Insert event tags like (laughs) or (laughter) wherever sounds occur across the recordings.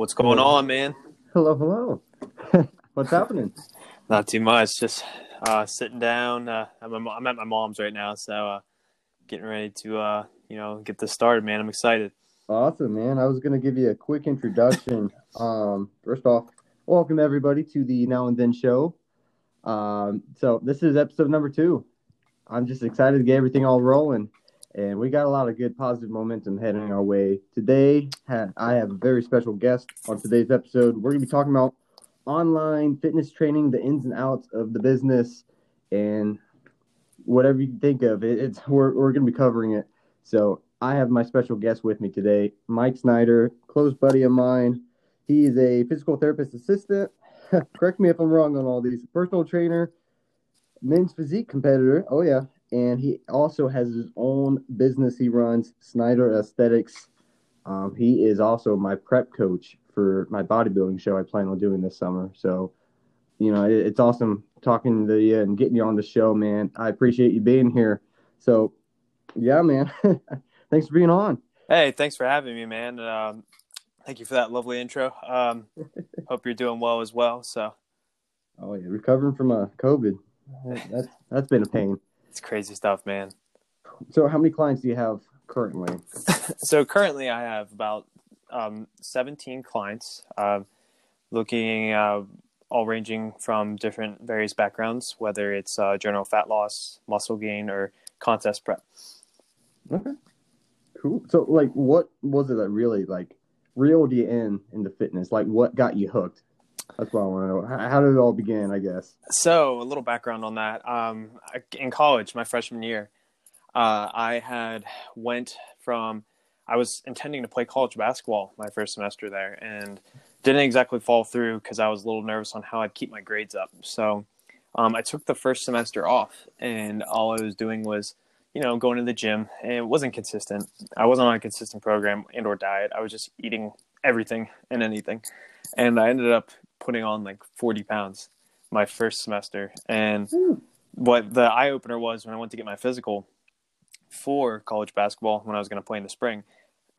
What's going on, man? Hello, hello. (laughs) What's happening? Not too much. Just uh, sitting down. Uh, I'm, I'm at my mom's right now, so uh, getting ready to uh, you know get this started, man. I'm excited. Awesome, man. I was going to give you a quick introduction. (laughs) um, first off, welcome everybody to the Now and Then show. Um, so this is episode number two. I'm just excited to get everything all rolling, and we got a lot of good positive momentum heading our way. Today, I have a very special guest on today's episode. We're going to be talking about online fitness training, the ins and outs of the business, and whatever you think of it. It's we're we're going to be covering it. So I have my special guest with me today, Mike Snyder, close buddy of mine. He is a physical therapist assistant. (laughs) Correct me if I'm wrong on all these. Personal trainer, men's physique competitor. Oh yeah, and he also has his own business he runs, Snyder Aesthetics. Um, he is also my prep coach for my bodybuilding show I plan on doing this summer. So, you know, it, it's awesome talking to you and getting you on the show, man. I appreciate you being here. So, yeah, man. (laughs) thanks for being on. Hey, thanks for having me, man. Um, thank you for that lovely intro. Um, (laughs) hope you're doing well as well. So, oh yeah, recovering from a uh, COVID. That's that's been a pain. It's crazy stuff, man. So, how many clients do you have currently? (laughs) so currently, I have about um, 17 clients, uh, looking uh, all ranging from different various backgrounds, whether it's uh, general fat loss, muscle gain, or contest prep. Okay. Cool. So, like, what was it that really like reeled you in into fitness? Like, what got you hooked? That's what I want to know. How, did it all begin? I guess. So, a little background on that. Um, in college, my freshman year, uh, I had went from. I was intending to play college basketball my first semester there, and didn't exactly fall through because I was a little nervous on how I'd keep my grades up. So, um, I took the first semester off, and all I was doing was you know, going to the gym and it wasn't consistent. I wasn't on a consistent program and or diet. I was just eating everything and anything. And I ended up putting on like 40 pounds my first semester. And mm. what the eye opener was when I went to get my physical for college basketball when I was going to play in the spring,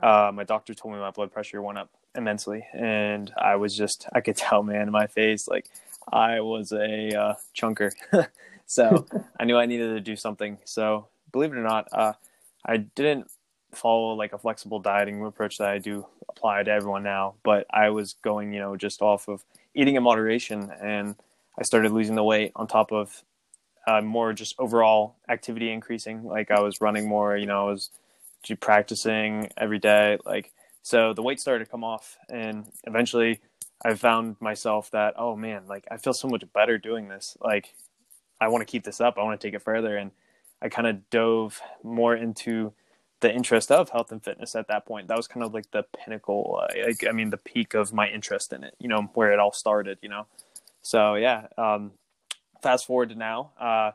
uh, my doctor told me my blood pressure went up immensely. And I was just, I could tell, man, in my face, like I was a uh, chunker. (laughs) so (laughs) I knew I needed to do something. So believe it or not, uh, I didn't follow like a flexible dieting approach that I do apply to everyone now, but I was going, you know, just off of eating in moderation and I started losing the weight on top of uh, more just overall activity increasing. Like I was running more, you know, I was practicing every day. Like, so the weight started to come off and eventually I found myself that, oh man, like I feel so much better doing this. Like I want to keep this up. I want to take it further. And I kind of dove more into the interest of health and fitness at that point. That was kind of like the pinnacle, uh, like, I mean, the peak of my interest in it, you know, where it all started, you know. So yeah, um, fast forward to now, uh,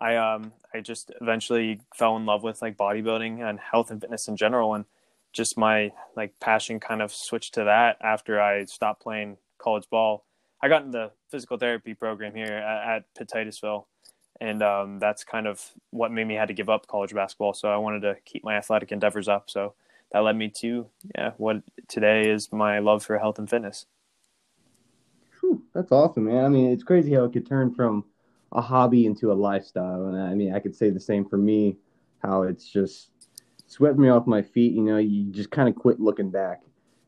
I um, I just eventually fell in love with like bodybuilding and health and fitness in general, and just my like passion kind of switched to that after I stopped playing college ball. I got in the physical therapy program here at, at and um, that's kind of what made me had to give up college basketball. So I wanted to keep my athletic endeavors up. So that led me to yeah, what today is my love for health and fitness. Whew, that's awesome, man. I mean, it's crazy how it could turn from a hobby into a lifestyle, and I mean, I could say the same for me. How it's just swept me off my feet. You know, you just kind of quit looking back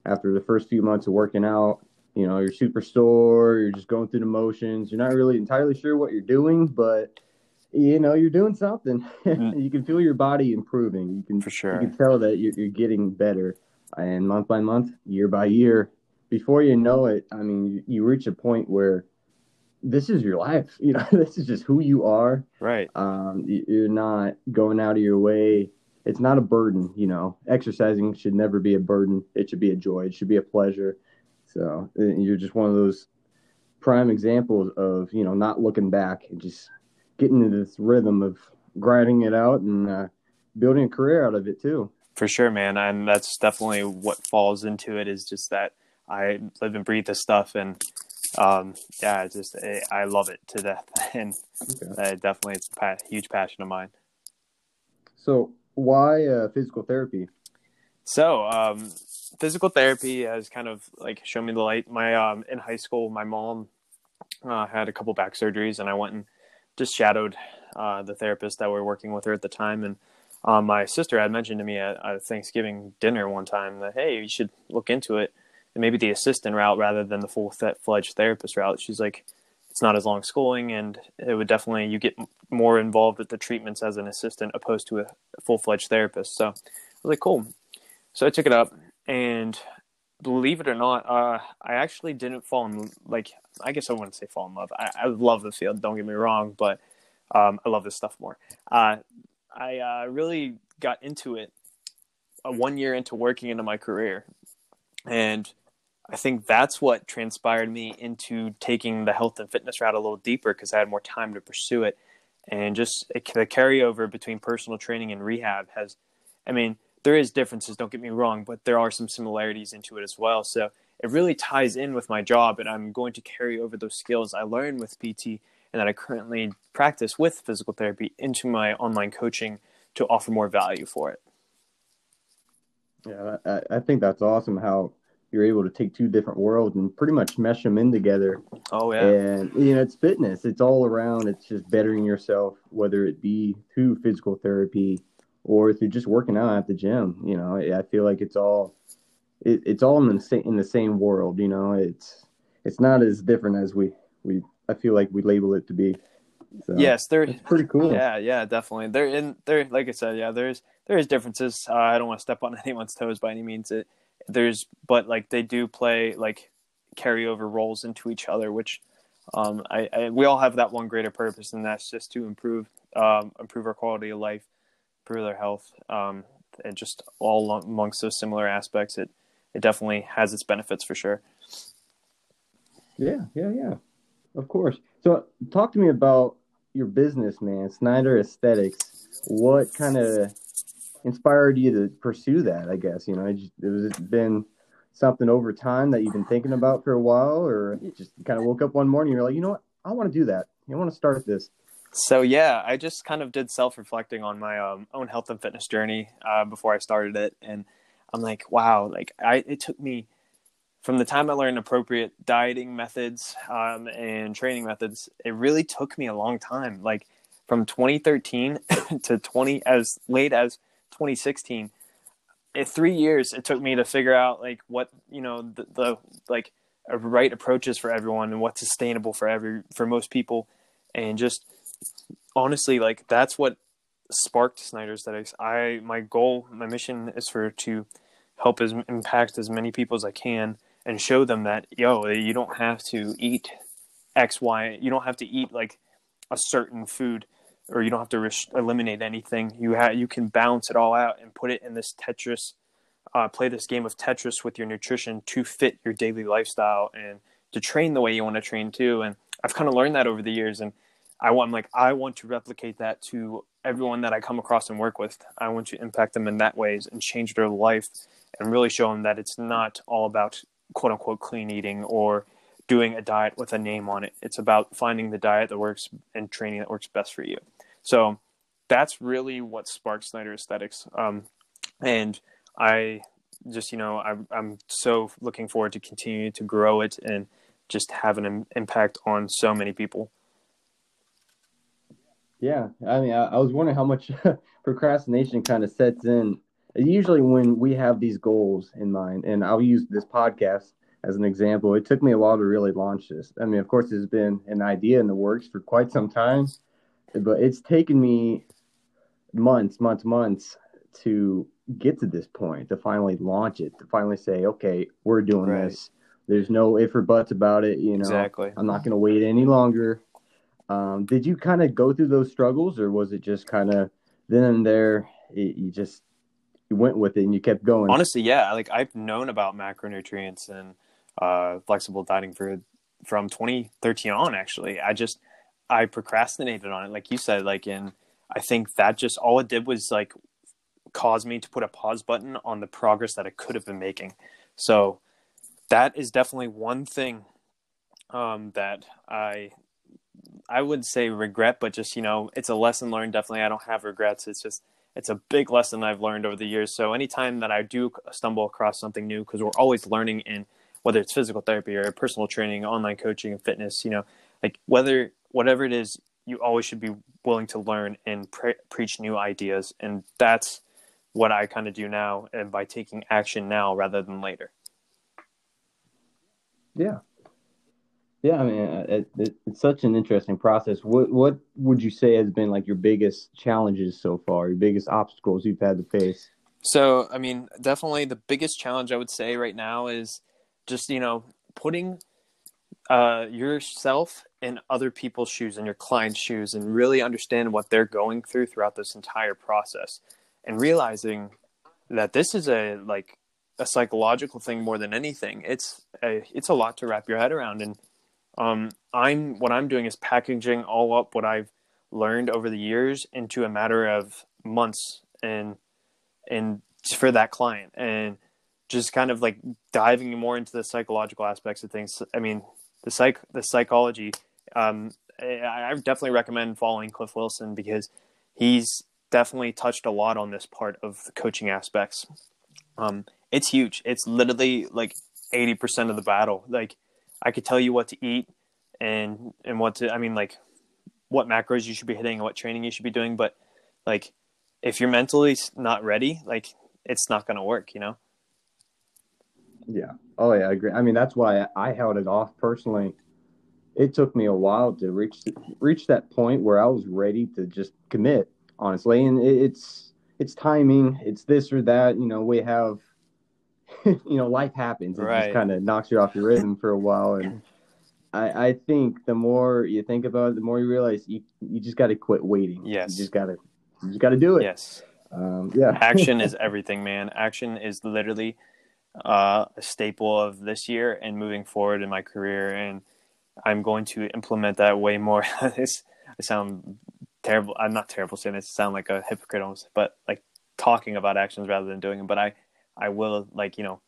after the first few months of working out you know, you're super sore, you're just going through the motions, you're not really entirely sure what you're doing, but you know, you're doing something. Mm. (laughs) you can feel your body improving. You can for sure. You can tell that you're, you're getting better, and month by month, year by year, before you know it, I mean, you, you reach a point where this is your life. (laughs) You know, this is just who you are. Right. Um, you're not going out of your way. It's not a burden. You know, exercising should never be a burden. It should be a joy. It should be a pleasure so you're just one of those prime examples of you know not looking back and just getting into this rhythm of grinding it out and uh, building a career out of it too. For sure, man, and that's definitely what falls into it. Is just that I live and breathe this stuff, and um, yeah, just eh, I love it to death, (laughs) and okay. definitely it's a huge passion of mine. So, why uh, physical therapy? So, um, physical therapy has kind of like shown me the light. My um in high school, my mom uh, had a couple back surgeries, and I went and just shadowed uh, the therapist that we were working with her at the time. And um, my sister had mentioned to me at, at Thanksgiving dinner one time that hey, you should look into it, and maybe the assistant route rather than the full fledged therapist route. She's like, it's not as long schooling, and it would definitely you get more involved with the treatments as an assistant opposed to a full fledged therapist. So I was like, cool. So I took it up, and believe it or not, uh, I actually didn't fall in like I guess I wouldn't say fall in love. I, I love the field. Don't get me wrong, but um, I love this stuff more. Uh, I uh, really got into it uh, one year into working into my career, and I think that's what transpired me into taking the health and fitness route a little deeper because I had more time to pursue it, and just it, the carryover between personal training and rehab has, I mean there is differences don't get me wrong but there are some similarities into it as well. So it really ties in with my job and i'm going to carry over those skills i learned with pt and that i currently practice with physical therapy into my online coaching to offer more value for it. Yeah i, I think that's awesome how you're able to take two different worlds and pretty much mesh them in together. Oh yeah. And you know it's fitness. It's all around. It's just bettering yourself whether it be through physical therapy or if you're just working out at the gym, you know, I feel like it's all it, it's all in the same in the same world. You know, it's it's not as different as we we I feel like we label it to be. So, yes, they're pretty cool. Yeah, yeah, definitely. They're in there. Like I said, yeah, there's there is differences. Uh, I don't want to step on (laughs) anyone's toes by any means. It there's but like they do play like carryover roles into each other, which um, I, I we all have that one greater purpose, and that's just to improve um, improve our quality of life improve their health, um, and just all amongst those similar aspects, it it definitely has its benefits for sure. Yeah, yeah, yeah. Of course. So, talk to me about your business, man. Snyder Aesthetics. What kind of inspired you to pursue that? I guess you know, it, has been something over time that you've been thinking about for a while, or just kind of woke up one morning and you're like, you know what, I want to do that. I want to start this. So yeah, I just kind of did self reflecting on my um, own health and fitness journey uh, before I started it, and I'm like, wow, like I it took me from the time I learned appropriate dieting methods um, and training methods, it really took me a long time. Like from 2013 (coughs) to 20 as late as 2016, in three years it took me to figure out like what you know the, the like right approaches for everyone and what's sustainable for every for most people, and just honestly, like that's what sparked Snyder's Aesthetics. I my goal, my mission is for to help as impact as many people as I can and show them that yo, you don't have to eat X, Y. You don't have to eat like a certain food, or you don't have to res- eliminate anything. You have you can balance it all out and put it in this Tetris. Uh, play this game of Tetris with your nutrition to fit your daily lifestyle and to train the way you want to train too. And I've kind of learned that over the years. And I want I'm like I want to replicate that to everyone that I come across and work with. I want to impact them in that ways and change their life and really show them that it's not all about quote unquote clean eating or doing a diet with a name on it. It's about finding the diet that works and training that works best for you. So that's really what sparks Snyder Aesthetics. Um, and I just, you know, I, I'm so looking forward to continue to grow it and just have an impact on so many people. Yeah, I mean, I, I was wondering how much (laughs) procrastination kind of sets in. Usually, when we have these goals in mind, and I'll use this podcast as an example, it took me a while to really launch this. I mean, of course, it's been an idea in the works for quite some time, but it's taken me months, months, months to get to this point to finally launch it, to finally say, okay, we're doing right. this. There's no if or buts about it. You know, exactly. I'm not going to wait any longer. Um, did you kind of go through those struggles, or was it just kind of then and there it, you just you went with it and you kept going? Honestly, yeah. Like I've known about macronutrients and uh, flexible dieting for from 2013 on. Actually, I just I procrastinated on it, like you said. Like in I think that just all it did was like cause me to put a pause button on the progress that I could have been making. So that is definitely one thing um, that I I would say regret, but just you know, it's a lesson learned. Definitely, I don't have regrets. It's just it's a big lesson I've learned over the years. So anytime that I do stumble across something new, because we're always learning in whether it's physical therapy or personal training, online coaching, and fitness, you know, like whether whatever it is, you always should be willing to learn and pre- preach new ideas, and that's what I kind of do now, and by taking action now rather than later. Yeah, yeah, I mean, uh, it, it, it's such an interesting process. What what would you say has been like your biggest challenges so far? Your biggest obstacles you've had to face? So, I mean, definitely the biggest challenge I would say right now is just you know putting uh, yourself in other people's shoes and your clients' shoes, and really understand what they're going through throughout this entire process, and realizing that this is a like a psychological thing more than anything. It's a, it's a lot to wrap your head around, and um, I'm what I'm doing is packaging all up what I've learned over the years into a matter of months and and for that client and just kind of like diving more into the psychological aspects of things. I mean, the psych the psychology. Um, I, I definitely recommend following Cliff Wilson because he's definitely touched a lot on this part of the coaching aspects. Um, it's huge. It's literally like eighty percent of the battle. Like I could tell you what to eat and and what to I mean like what macros you should be hitting and what training you should be doing, but like if you're mentally not ready, like it's not going to work, you know. Yeah. Oh yeah, I agree. I mean, that's why I held it off personally. It took me a while to reach reach that point where I was ready to just commit, honestly. And it's it's timing. It's this or that. You know, we have (laughs) you know, life happens. It right. just kind of knocks you off your rhythm for a while. And I, I think the more you think about it, the more you realize you, you just got to quit waiting. Yes. You just got to, you just got to do it. Yes. Um, yeah. (laughs) Action is everything, man. Action is literally uh, a staple of this year and moving forward in my career. And I'm going to implement that way more. (laughs) this, I sound terrible. I'm not terrible saying this. I sound like a hypocrite almost, but like talking about actions rather than doing them. But I, I will like you know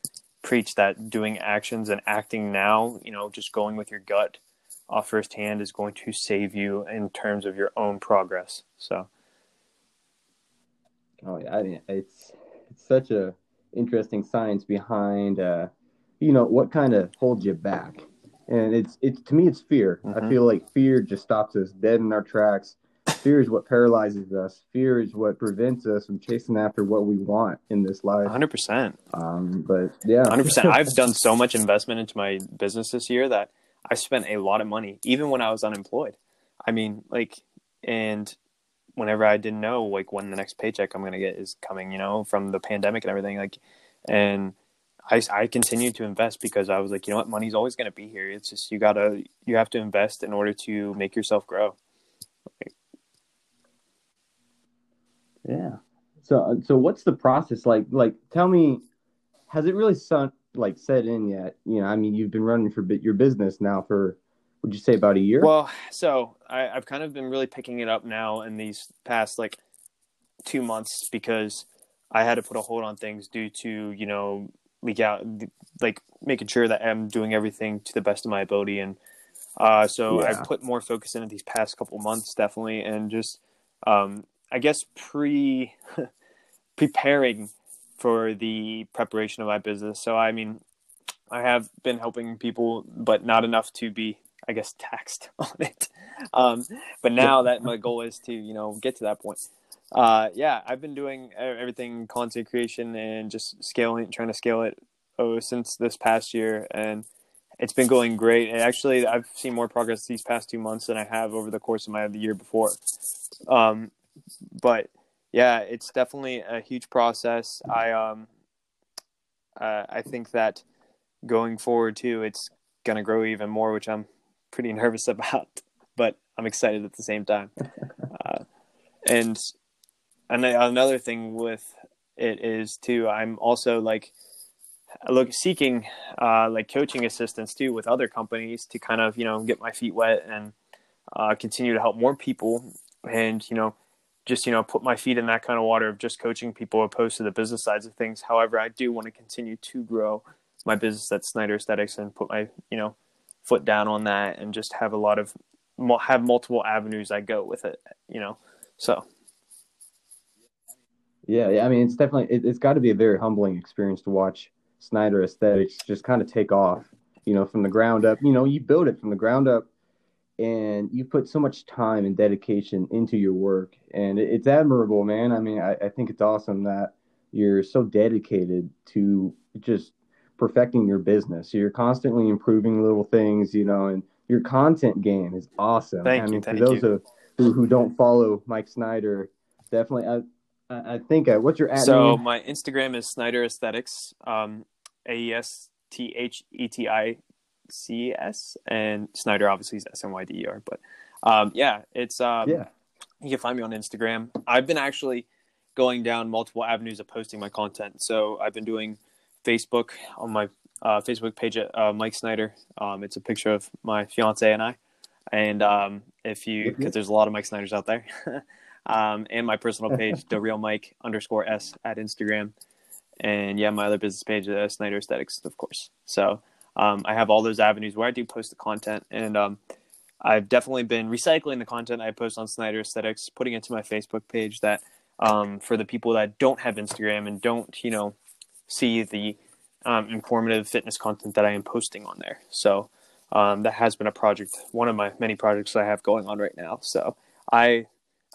preach that doing actions and acting now, you know, just going with your gut off firsthand is going to save you in terms of your own progress. So. Oh yeah, I mean, it's it's such a interesting science behind, uh, you know, what kind of holds you back, and it's it's to me it's fear. Mm-hmm. I feel like fear just stops us dead in our tracks fear is what paralyzes us. Fear is what prevents us from chasing after what we want in this life. 100%. Um, but yeah. 100%. (laughs) I've done so much investment into my business this year that I spent a lot of money, even when I was unemployed. I mean, like, and whenever I didn't know, like, when the next paycheck I'm going to get is coming, you know, from the pandemic and everything, like, and I, I continued to invest because I was like, you know what, money's always going to be here. It's just, you gotta, you have to invest in order to make yourself grow. Like, yeah. So so what's the process like? Like, tell me, has it really sunk like set in yet? You know, I mean, you've been running for bit your business now for, would you say about a year? Well, so I, I've kind of been really picking it up now in these past like two months because I had to put a hold on things due to you know leak out like making sure that I'm doing everything to the best of my ability and uh, so yeah. I put more focus into these past couple months definitely and just um, I guess pre (laughs) preparing for the preparation of my business. So I mean, I have been helping people, but not enough to be, I guess, taxed (laughs) on it. Um, but now that my goal is to, you know, get to that point. Uh, yeah, I've been doing everything content creation and just scaling, trying to scale it oh, since this past year, and it's been going great. And actually, I've seen more progress these past two months than I have over the course of my the year before. Um, but yeah, it's definitely a huge process. I um, uh, I think that going forward too, it's gonna grow even more, which I'm pretty (laughs) nervous about, but I'm excited at the same time. (laughs) Uh, and and another thing with it is too, I'm also like look seeking uh, like coaching assistance too with other companies to kind of you know get my feet wet and uh, continue to help more people and you know just you know put my feet in that kind of water of just coaching people opposed to the business sides of things however i do want to continue to grow my business at snyder aesthetics and put my you know foot down on that and just have a lot of have multiple avenues i go with it you know so Yeah, yeah. I mean, it's definitely it, it's got to be a very humbling experience to watch Snyder Aesthetics just kind of take off. You know, from the ground up. You know, you build it from the ground up, and you put so much time and dedication into your work, and it's admirable, man. I mean, I, I think it's awesome that you're so dedicated to just perfecting your business. So you're constantly improving little things, you know, and your content game is awesome. Thank I you, mean, thank for those you. of who, who don't follow Mike Snyder, definitely. I I, I think uh, what's your So name? my Instagram is Snyder Aesthetics, um, A E S T H E T I C S, and Snyder obviously is S N Y D E R. But um, yeah, it's um, yeah, you can find me on Instagram. I've been actually going down multiple avenues of posting my content. So I've been doing Facebook on my uh, Facebook page at uh, Mike Snyder. Um, it's a picture of my fiance and I. And um, if you, because there's a lot of Mike Snyders out there, (laughs) um, and my personal page, (laughs) the real Mike underscore S at Instagram, and yeah, my other business page, uh, Snyder Aesthetics, of course. So um, I have all those avenues where I do post the content, and um, I've definitely been recycling the content I post on Snyder Aesthetics, putting it to my Facebook page. That um, for the people that don't have Instagram and don't, you know, see the um, informative fitness content that I am posting on there. So um, that has been a project, one of my many projects I have going on right now. So I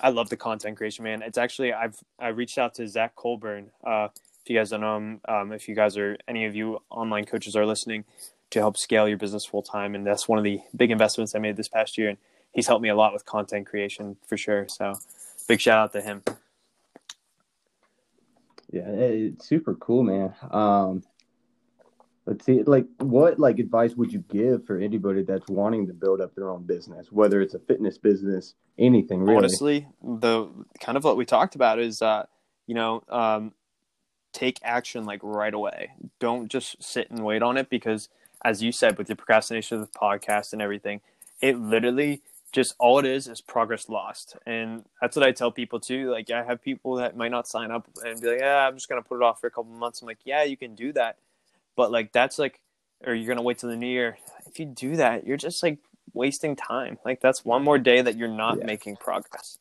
I love the content creation, man. It's actually I've I reached out to Zach Colburn. Uh, if you guys don't know him, um, if you guys are any of you online coaches are listening, to help scale your business full time, and that's one of the big investments I made this past year. And he's helped me a lot with content creation for sure. So big shout out to him. yeah, it's super cool, man. Um, let's see, like, what like advice would you give for anybody that's wanting to build up their own business, whether it's a fitness business, anything really? honestly the kind of what we talked about is uh you know um take action like right away. Don't just sit and wait on it because as you said with your procrastination of the podcast and everything it literally just all it is is progress lost. And that's what i tell people too. Like i have people that might not sign up and be like yeah i'm just gonna put it off for a couple months. I'm like yeah you can do that. But like that's like or you're gonna wait till the new year. If you do that you're just like wasting time. Like that's one more day that you're not Yeah. making progress.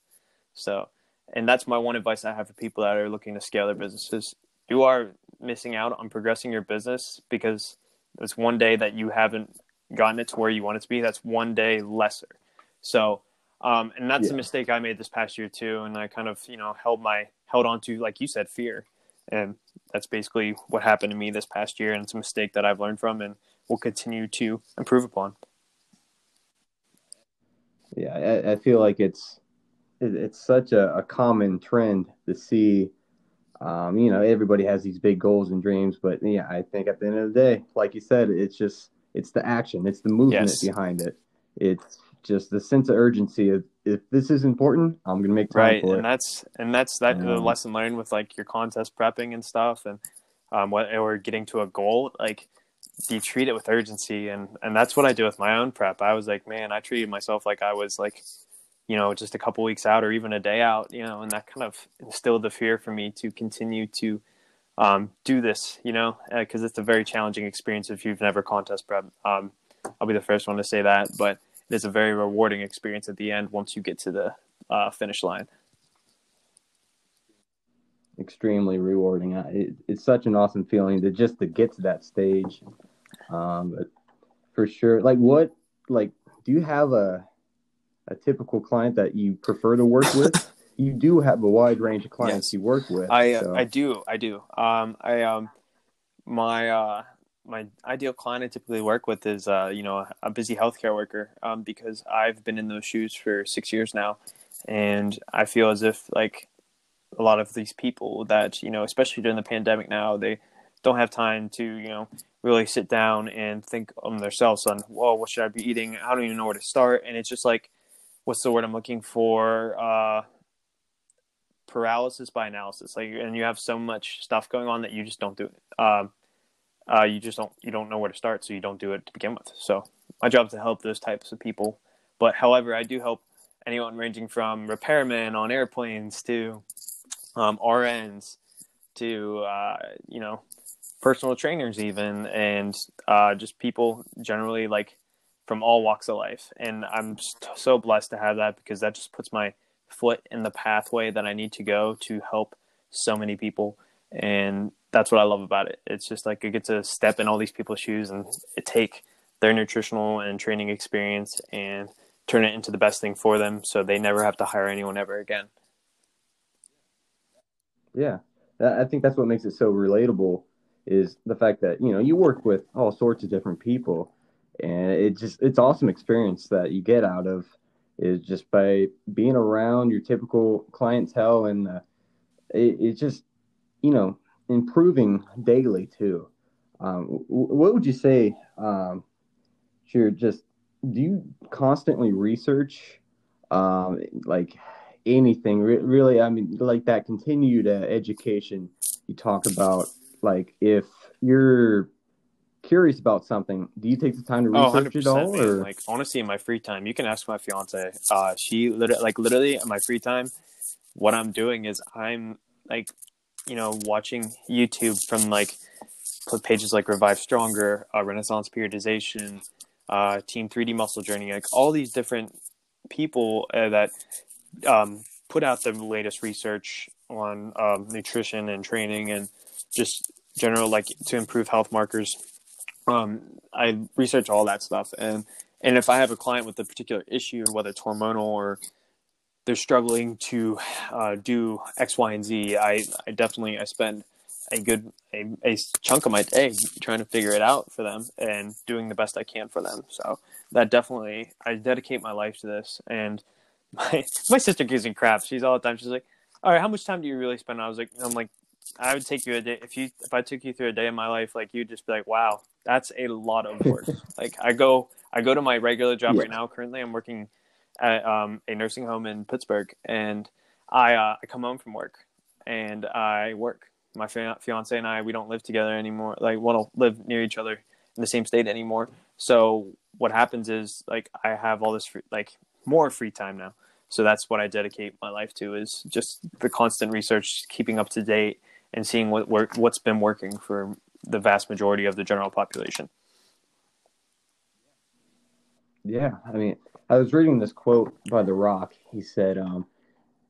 So and that's my one advice i have for people that are looking to scale their businesses you are missing out on progressing your business because it's one day that you haven't gotten it to where you want it to be. That's one day lesser. So um, and that's a mistake i made this past year too. And i kind of you know held my held on to like you said fear. And that's basically what happened to me this past year. And it's a mistake that i've learned from and will continue to improve upon. Yeah, I, I feel like it's it's such a, a common trend to see. Um, you know, everybody has these big goals and dreams, but yeah, I think at the end of the day, like you said, it's just it's the action, it's the movement Yes. behind it. It's just the sense of urgency of if this is important, I'm gonna make time right for and it. that's and that's that the Um, lesson learned with like your contest prepping and stuff and um what or getting to a goal like you treat it with urgency and and that's what i do with my own prep i was like man i treated myself like i was like you know just a couple weeks out or even a day out you know and that kind of instilled the fear for me to continue to um, do this you know because it's a very challenging experience if you've never contest prep um, i'll be the first one to say that but it is a very rewarding experience at the end once you get to the uh, finish line extremely rewarding. It, it's such an awesome feeling to just to get to that stage. Um, for sure, like what, like, do you have a a typical client that you prefer to work with? (laughs) you do have a wide range of clients Yes. you work with. I so- I do I do. Um, I um, my uh, my ideal client I typically work with is uh, you know, a busy healthcare worker. Um, because I've been in those shoes for six years now, and I feel as if like a lot of these people that you know, especially during the pandemic now, they don't have time to you know really sit down and think on themselves on, whoa, what should I be eating? I don't even know where to start, and it's just like, what's the word I'm looking for? Uh, paralysis by analysis. Like and you have so much stuff going on that you just don't do it. Um uh you just don't you don't know where to start so you don't do it to begin with. So my job is to help those types of people. But however i do help anyone ranging from repairmen on airplanes to um, rns to uh you know personal trainers even and uh just people generally like from all walks of life and i'm so blessed to have that because that just puts my foot in the pathway that I need to go to help so many people, and that's what I love about it. It's just like I get to step in all these people's shoes and take their nutritional and training experience and turn it into the best thing for them, so they never have to hire anyone ever again. Yeah, I think that's what makes it so relatable is the fact that you know you work with all sorts of different people and it just it's awesome experience that you get out of is just by being around your typical clientele and uh, it, it's just you know improving daily too. Um, what would you say um, sure just do you constantly research um, like anything? Re- really i mean like that continued uh, education you talk about like if you're curious about something, do you take the time to oh, research oh, it all? Or? Like honestly, in my free time, you can ask my fiance. Uh, she literally, like literally, in my free time, what I'm doing is I'm like, you know, watching YouTube from like pages like Revive Stronger, uh, Renaissance Periodization, uh, Team 3D Muscle Journey, like all these different people uh, that um, put out the latest research on um, nutrition and training and just general like to improve health markers. Um, I research all that stuff, and and if I have a client with a particular issue, whether it's hormonal or they're struggling to uh, do X, Y, and Z, I, I definitely I spend a good a, a chunk of my day trying to figure it out for them and doing the best I can for them. So that definitely I dedicate my life to this. And (laughs) my my sister gives me crap. She's all the time. She's like, "All right, how much time do you really spend?" I was like, "I'm like I would take you a day if you if I took you through a day of my life, like you'd just be like, wow, that's a lot of work. (laughs) like I go I go to my regular job yeah. right now. Currently, I'm working at um, a nursing home in Pittsburgh, and I uh, I come home from work and I work. My fiance and I we don't live together anymore. Like we don't live near each other in the same state anymore. So what happens is like I have all this free, like more free time now. So that's what I dedicate my life to is just the constant research, keeping up to date, and seeing what work what's been working for the vast majority of the general population. Yeah, I mean, I was reading this quote by The Rock. He said, um,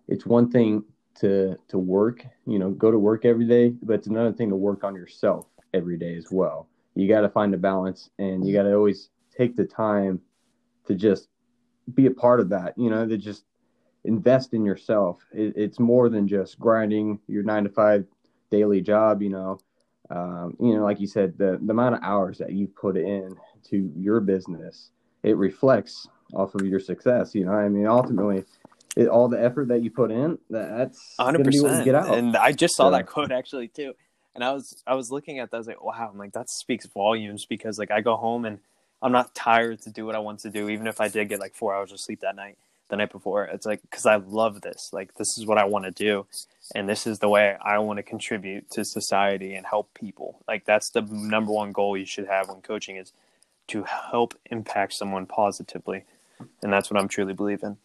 "It's one thing to to work, you know, go to work every day, but it's another thing to work on yourself every day as well. You got to find a balance, and you got to always take the time to just be a part of that. You know, to just invest in yourself. It, it's more than just grinding your nine to five daily job, you know, um, you know, like you said, the, the amount of hours that you put in to your business, it reflects off of your success. You know, I mean, ultimately, it, all the effort that you put in, that's hundred percent. And I just saw so. that (laughs) quote actually too, and I was I was looking at that. I was like, wow, I'm like that speaks volumes because like I go home and I'm not tired to do what I want to do, even if I did get like four hours of sleep that night the night before. It's like because I love this. Like this is what I want to do, and this is the way I want to contribute to society and help people. Like that's the number one goal you should have when coaching is to help impact someone positively, and that's what I'm truly believe in.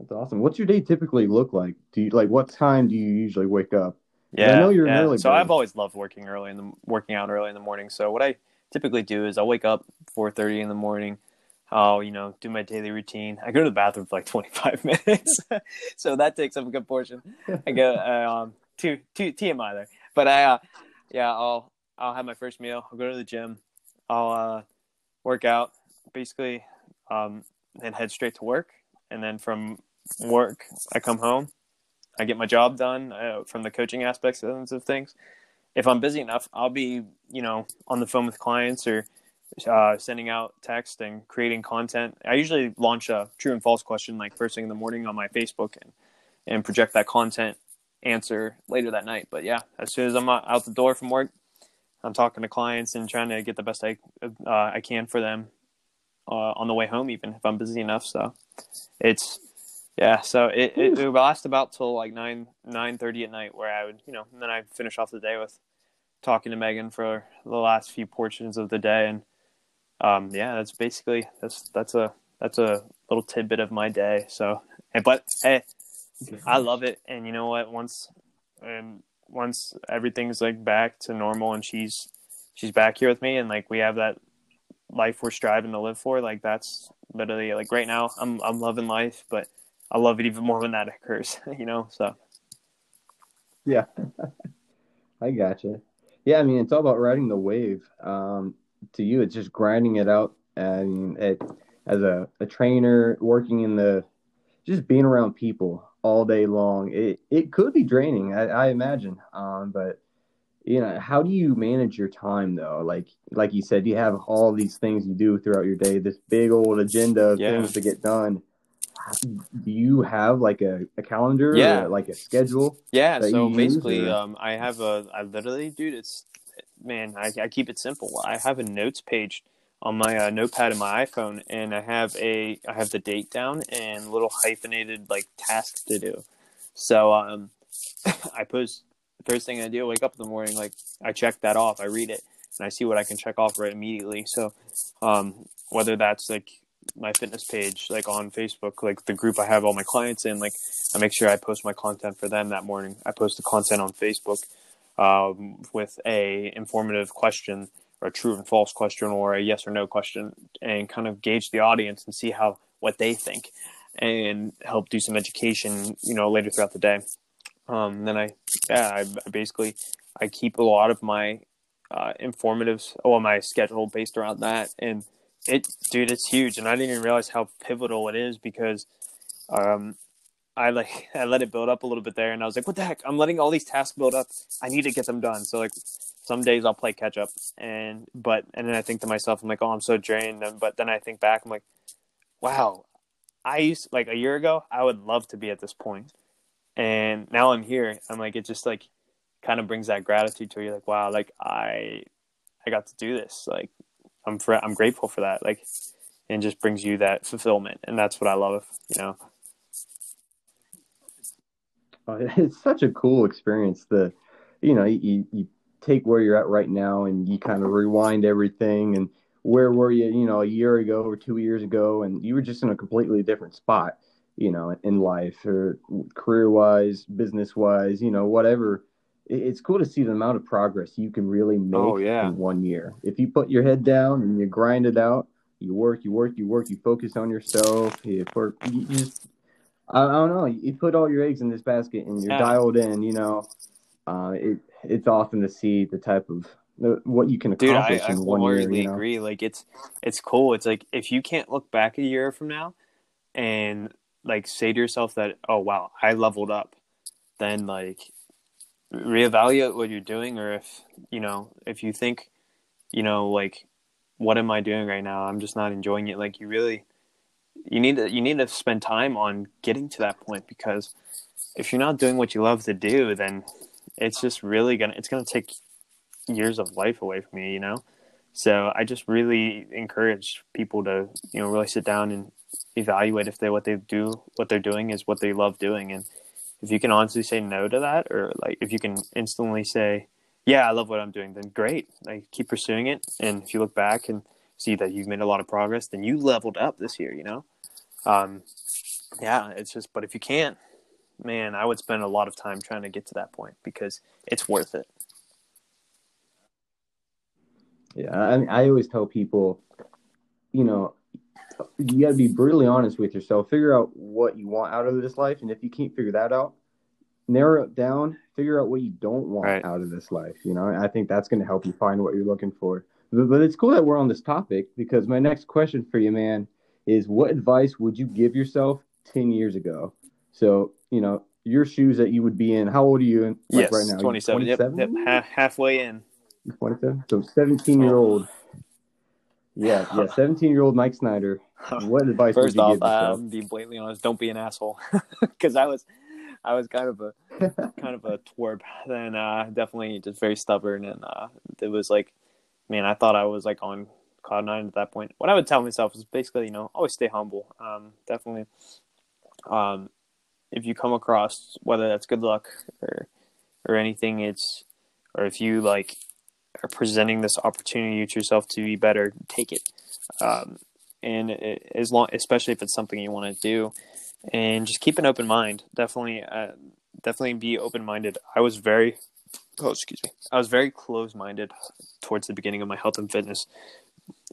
That's awesome. What's your day typically look like? Do you like what time do you usually wake up? Yeah, I know you're yeah. early. So I've always loved working early in the working out early in the morning. So what I typically do is I'll wake up 4:30 in the morning I'll, you know, do my daily routine. I go to the bathroom for like 25 (laughs) minutes. (laughs) so that takes up a good portion. I go, (laughs) uh, um, two, two, TMI there. But I, uh, yeah, I'll, I'll have my first meal. I'll go to the gym. I'll, uh, work out basically, um, and head straight to work. And then from work, I come home. I get my job done uh, from the coaching aspects of things. If I'm busy enough, I'll be, you know, on the phone with clients or, uh, sending out text and creating content. I usually launch a true and false question like first thing in the morning on my Facebook and and project that content answer later that night. But yeah, as soon as I'm out the door from work, I'm talking to clients and trying to get the best I uh, I can for them uh, on the way home, even if I'm busy enough. So it's yeah. So it, it, it last about till like nine nine thirty at night, where I would you know, and then I finish off the day with talking to Megan for the last few portions of the day and um, yeah, that's basically that's that's a that's a little tidbit of my day. So, but hey, I love it, and you know what? Once and once everything's like back to normal, and she's she's back here with me, and like we have that life we're striving to live for. Like that's literally like right now, I'm I'm loving life, but I love it even more when that occurs. (laughs) You know, so yeah, (laughs) I gotcha. Yeah, I mean, it's all about riding the wave. Um, to you, it's just grinding it out. And it, as a, a trainer, working in the, just being around people all day long, it, it could be draining, I, I imagine. Um, but you know, how do you manage your time though? Like, like you said, you have all these things you do throughout your day, this big old agenda of Yeah. things to get done. Do you have like a, a calendar Yeah. like a schedule? Yeah, so you use, basically, um, I have a, I literally, dude, it's, man, I, I keep it simple. I have a notes page on my uh, notepad in my iPhone, and I have a, I have the date down and little hyphenated like tasks to do. So, um, (laughs) I post the first thing I do, wake up in the morning, like I check that off, I read it, and I see what I can check off right immediately. So, um, whether that's like my fitness page, like on Facebook, like the group I have all my clients in, like I make sure I post my content for them that morning. I post the content on Facebook um, with a informative question or a true and false question or a yes or no question and kind of gauge the audience and see how what they think and help do some education, you know, later throughout the day. Um, then I, yeah, I, basically I keep a lot of my uh, informatives, well, my schedule based around that, and it, dude, it's huge, and I didn't even realize how pivotal it is because, um, I like (laughs) I let it build up a little bit there, and I was like, what the heck? I'm letting all these tasks build up. I need to get them done. So like, some days I'll play catch up, and but and then I think to myself, I'm like, oh, I'm so drained. But then I think back, I'm like, wow, I used like a year ago, I would love to be at this point, and now I'm here. I'm like, it just like kind of brings that gratitude to you, like, wow, like I I got to do this, like I'm fr- I'm grateful for that, like, and just brings you that fulfillment, and that's what I love, you know. (laughs) It's such a cool experience. The, you know, you, you take where you're at right now and you kind of rewind everything and where were you, you know, a year ago or two years ago, and you were just in a completely different spot, you know, in life or career wise, business wise, you know, whatever. It's cool to see the amount of progress you can really make Oh, yeah. in one year. If you put your head down and you grind it out, you work, you work, you work, you focus on yourself, you, work, you just I, I don't know. You put all your eggs in this basket and you're Yeah. dialed in. You know, uh, it it's awesome to see the type of what you can accomplish Dude, I, I in one year. wholeheartedly You know? agree. Like it's it's cool. It's like if you can't look back a year from now and like say to yourself that, oh wow, I leveled up, then like reevaluate what you're doing or if you know, if you think, you know, like what am I doing right now? I'm just not enjoying it. Like you really you need to you need to spend time on getting to that point because if you're not doing what you love to do, then it's just really gonna it's gonna take years of life away from you, you know? So I just really encourage people to, you know, really sit down and evaluate if they what they do what they're doing is what they love doing and if you can honestly say no to that or like if you can instantly say, Yeah, I love what I'm doing, then great. Like keep pursuing it and if you look back and see that you've made a lot of progress, then you leveled up this year, you know? Um yeah, it's just but if you can't, man, I would spend a lot of time trying to get to that point because it's worth it. Yeah, I mean, I always tell people, you know, you got to be brutally honest with yourself. Figure out what you want out of this life, and if you can't figure that out, narrow it down. Figure out what you don't want Right. out of this life. You know, I think that's going to help you find what you're looking for. But, but it's cool that we're on this topic because my next question for you, man, is what advice would you give yourself ten years ago? So, you know, your shoes that you would be in. How old are you? In, like yes, right now? You 27. Yep, 27? yep. Ha- halfway in. 27? So 17 year old. Yeah, yeah, (laughs) 17 year old Mike Snyder. What advice First would you off, give yourself? um, be blatantly honest. Don't be an asshole, (laughs) because I was, I was kind of a, (laughs) kind of a twerp. Then uh, definitely just very stubborn, and uh, it was like, man, I thought I was like on cloud nine at that point. What I would tell myself is basically, you know, always stay humble. Um, definitely, um, if you come across whether that's good luck or, or anything, it's, or if you like are presenting this opportunity to yourself to be better, take it. Um, and it, as long, especially if it's something you want to do, and just keep an open mind. Definitely, uh, definitely be open minded. I was very, oh excuse me, I was very close minded towards the beginning of my health and fitness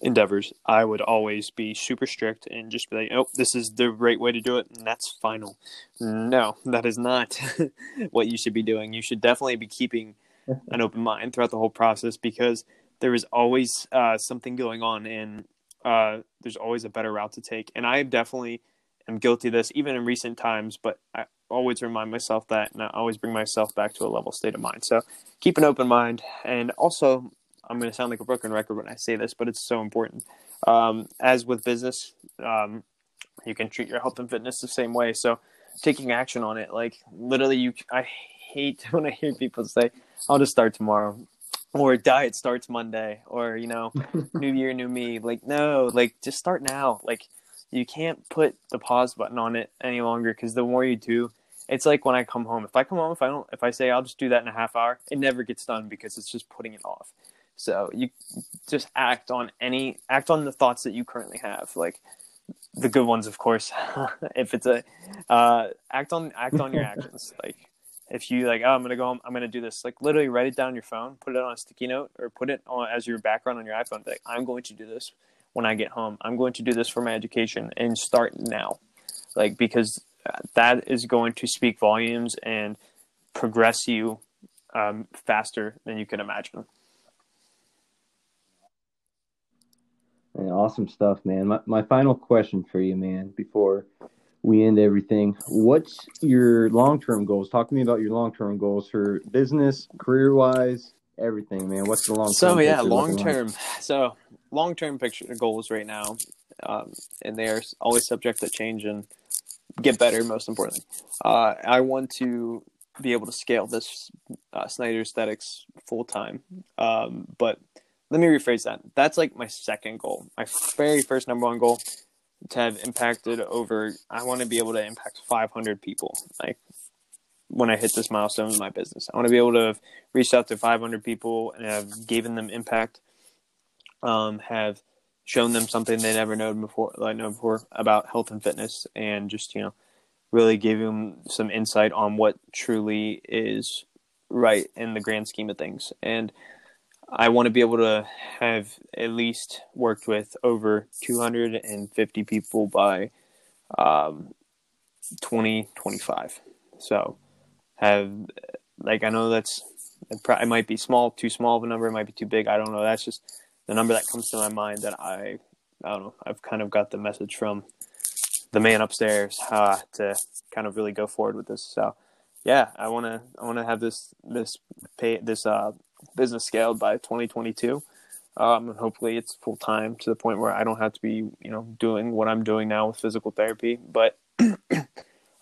endeavors, I would always be super strict and just be like, "Oh, this is the right way to do it, and that's final." No, that is not (laughs) what you should be doing. You should definitely be keeping (laughs) an open mind throughout the whole process because there is always uh, something going on, and uh, there's always a better route to take. And I definitely am guilty of this, even in recent times. But I always remind myself that, and I always bring myself back to a level state of mind. So keep an open mind, and also I'm going to sound like a broken record when I say this, but it's so important. Um, as with business, um, you can treat your health and fitness the same way. So taking action on it, like literally, you. I hate (laughs) when I hear people say, "I'll just start tomorrow," or "Diet starts Monday," or you know, (laughs) "New year, new me." Like no, like just start now. Like you can't put the pause button on it any longer because the more you do, it's like when I come home. If I come home, if I don't, if I say I'll just do that in a half hour, it never gets done because it's just putting it off. So you just act on any act on the thoughts that you currently have, like the good ones, of course. (laughs) if it's a uh, act on act on your (laughs) actions, like if you like, oh, I'm gonna go home, I'm gonna do this. Like literally, write it down on your phone, put it on a sticky note, or put it on as your background on your iPhone. Like I'm going to do this when I get home. I'm going to do this for my education, and start now, like because that is going to speak volumes and progress you um, faster than you can imagine. Man, awesome stuff, man. My, my final question for you, man, before we end everything. What's your long term goals? Talk to me about your long term goals for business, career wise, everything, man. What's the long term? So yeah, long term. Like? So long term picture goals right now, um, and they are always subject to change and get better. Most importantly, uh, I want to be able to scale this uh, Snyder Aesthetics full time, um, but let me rephrase that. That's like my second goal. My very first number one goal to have impacted over. I want to be able to impact 500 people. Like when I hit this milestone in my business, I want to be able to have reached out to 500 people and have given them impact. Um, have shown them something they never known before, like know before about health and fitness, and just you know, really give them some insight on what truly is right in the grand scheme of things. And I want to be able to have at least worked with over 250 people by um, 2025. So have like I know that's it might be small, too small of a number, it might be too big. I don't know. That's just the number that comes to my mind that I I don't know. I've kind of got the message from the man upstairs uh, to kind of really go forward with this. So yeah, I want to I want to have this this pay this uh business scaled by 2022. Um, and hopefully it's full time to the point where I don't have to be, you know, doing what I'm doing now with physical therapy. But (clears throat)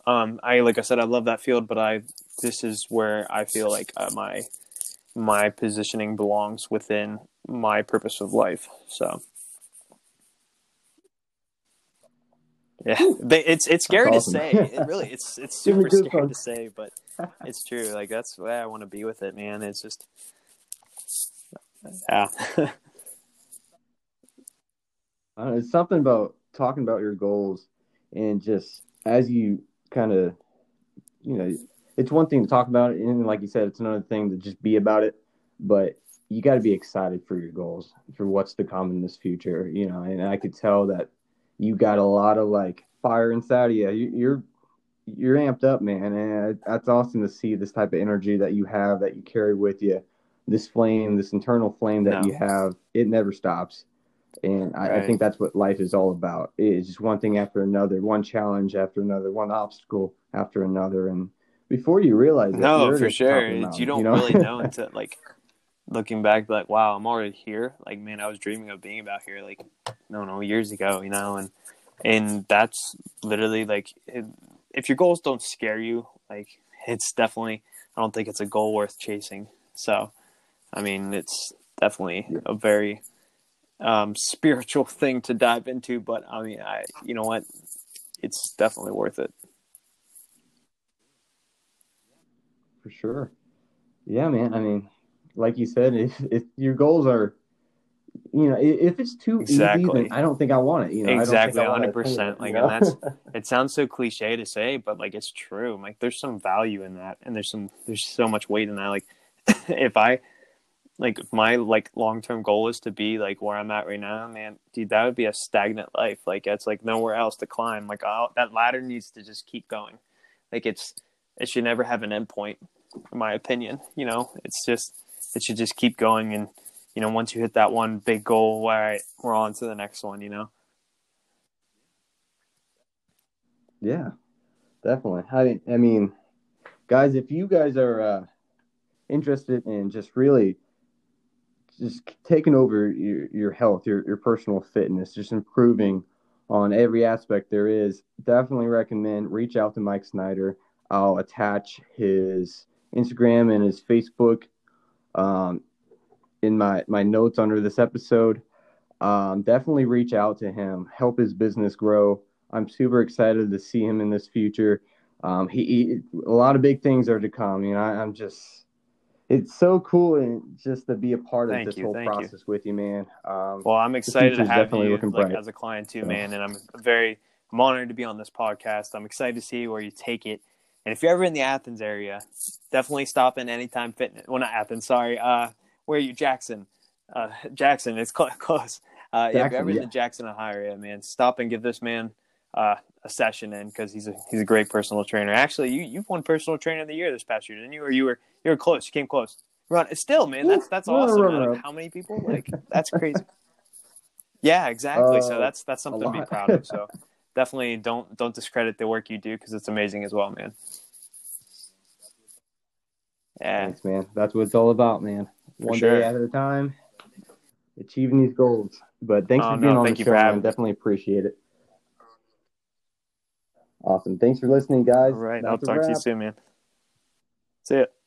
um, I, like I said, I love that field, but I, this is where I feel like uh, my, my positioning belongs within my purpose of life. So, yeah, it's it's scary awesome. to say. It really, it's (laughs) it's super scary to say, but it's true. Like that's the way I want to be with it, man. It's just yeah. (laughs) uh, it's something about talking about your goals and just as you kind of, you know, it's one thing to talk about it, and like you said, it's another thing to just be about it. But you got to be excited for your goals, for what's to come in this future, you know. And I could tell that you got a lot of like fire inside of you. You're you're amped up, man, and that's awesome to see this type of energy that you have that you carry with you this flame, this internal flame that no. you have, it never stops. And I, right. I, think that's what life is all about. It's just one thing after another, one challenge after another, one obstacle after another. And before you realize it, no, for sure, mountain, you don't you know? really know (laughs) until like looking back, like wow, I'm already here. Like man, I was dreaming of being about here, like no, no, years ago, you know. And and that's literally like it, if your goals don't scare you, like it's definitely I don't think it's a goal worth chasing. So I mean, it's definitely yeah. a very um, spiritual (laughs) thing to dive into, but I mean, I you know what, it's definitely worth it. For sure. Yeah, man. I mean, like you said, (laughs) if if your goals are, you know, if it's too exactly. easy, then I don't think I want it. You know, exactly, hundred percent. Like, and that's (laughs) it sounds so cliche to say, but like it's true. Like, there's some value in that, and there's some there's so much weight in that. Like, (laughs) if I like my like long term goal is to be like where I'm at right now, man, dude, that would be a stagnant life. Like it's like nowhere else to climb. Like oh, that ladder needs to just keep going. Like it's it should never have an endpoint, in my opinion. You know, it's just it should just keep going and you know, once you hit that one big goal, all right, we're on to the next one, you know? Yeah, definitely. I, I mean, guys, if you guys are uh, interested in just really just taking over your, your health, your, your personal fitness, just improving on every aspect there is, definitely recommend reach out to Mike Snyder. I'll attach his Instagram and his Facebook um, in my, my notes under this episode. Um, definitely reach out to him, help his business grow. I'm super excited to see him in this future. Um, he, he, a lot of big things are to come. You know, I, am just it's so cool and just to be a part thank of this you, whole process you. with you, man. Um, well, I'm excited to have you like, as a client too, man, and I'm very I'm honored to be on this podcast. I'm excited to see where you take it. And if you're ever in the Athens area, definitely stop in Anytime Fitness. Well, not Athens, sorry. Uh, where are you, Jackson? Uh, Jackson, it's close. (laughs) close. Uh, Jackson, if you're ever yeah. in the Jackson, Ohio area, man, stop and give this man uh, a session in because he's a he's a great personal trainer. Actually, you you've won personal trainer of the year this past year, didn't you? Or you were you were close. You came close. Run still, man. That's that's awesome. Run, run, how many people? Like that's crazy. (laughs) yeah, exactly. Uh, so that's that's something to be proud of. So (laughs) definitely don't don't discredit the work you do because it's amazing as well, man. Yeah, thanks, man. That's what it's all about, man. For One sure. day at a time, achieving these goals. But thanks oh, for being no, on the show. I definitely appreciate it. Awesome. Thanks for listening, guys. All right. That's I'll talk to you soon, man. See ya.